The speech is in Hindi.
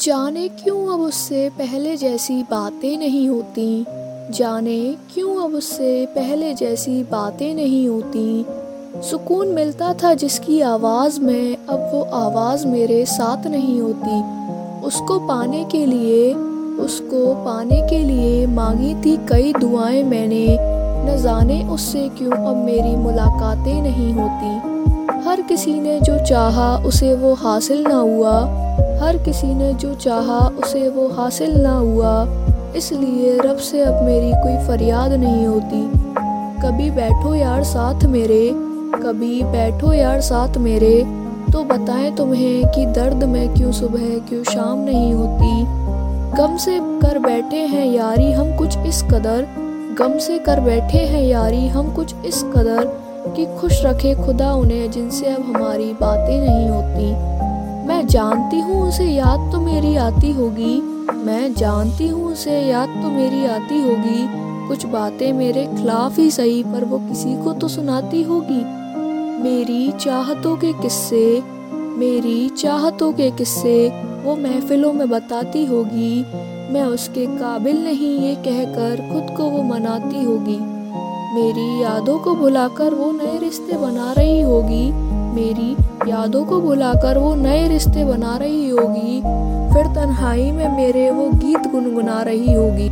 जाने क्यों अब उससे पहले जैसी बातें नहीं होती? जाने क्यों अब उससे पहले जैसी बातें नहीं होती? सुकून मिलता था जिसकी आवाज़ में, अब वो आवाज़ मेरे साथ नहीं होती। उसको पाने के लिए, उसको पाने के लिए मांगी थी कई दुआएँ मैंने। न जाने उससे क्यों अब मेरी मुलाकातें नहीं होती। हर किसी ने जो चाहा उसे वो हासिल ना हुआ। हर किसी ने जो चाहा उसे वो हासिल ना हुआ। इसलिए रब से अब मेरी कोई फरियाद नहीं होती। कभी बैठो यार साथ मेरे, कभी बैठो यार साथ मेरे। तो बताएँ तुम्हें कि दर्द में क्यों सुबह, क्यों शाम नहीं होती। गम से कर बैठे हैं यारी हम कुछ इस कदर। गम से कर बैठे हैं यारी हम कुछ इस कदर। कि खुश रखे खुदा उन्हें, जिनसे अब हमारी बातें नहीं होती। मैं जानती हूँ उसे याद तो मेरी आती होगी। मैं जानती हूँ उसे याद तो मेरी आती होगी। कुछ बातें मेरे खिलाफ ही सही, पर वो किसी को तो सुनाती होगी। मेरी चाहतों के किस्से, मेरी चाहतों के किस्से, वो महफिलों में बताती होगी। मैं उसके काबिल नहीं, ये कहकर खुद को वो मनाती होगी। मेरी यादों को भुलाकर वो नए रिश्ते बना रही होगी। मेरी यादों को भुलाकर वो नए रिश्ते बना रही होगी। फिर तन्हाई में मेरे वो गीत गुनगुना रही होगी।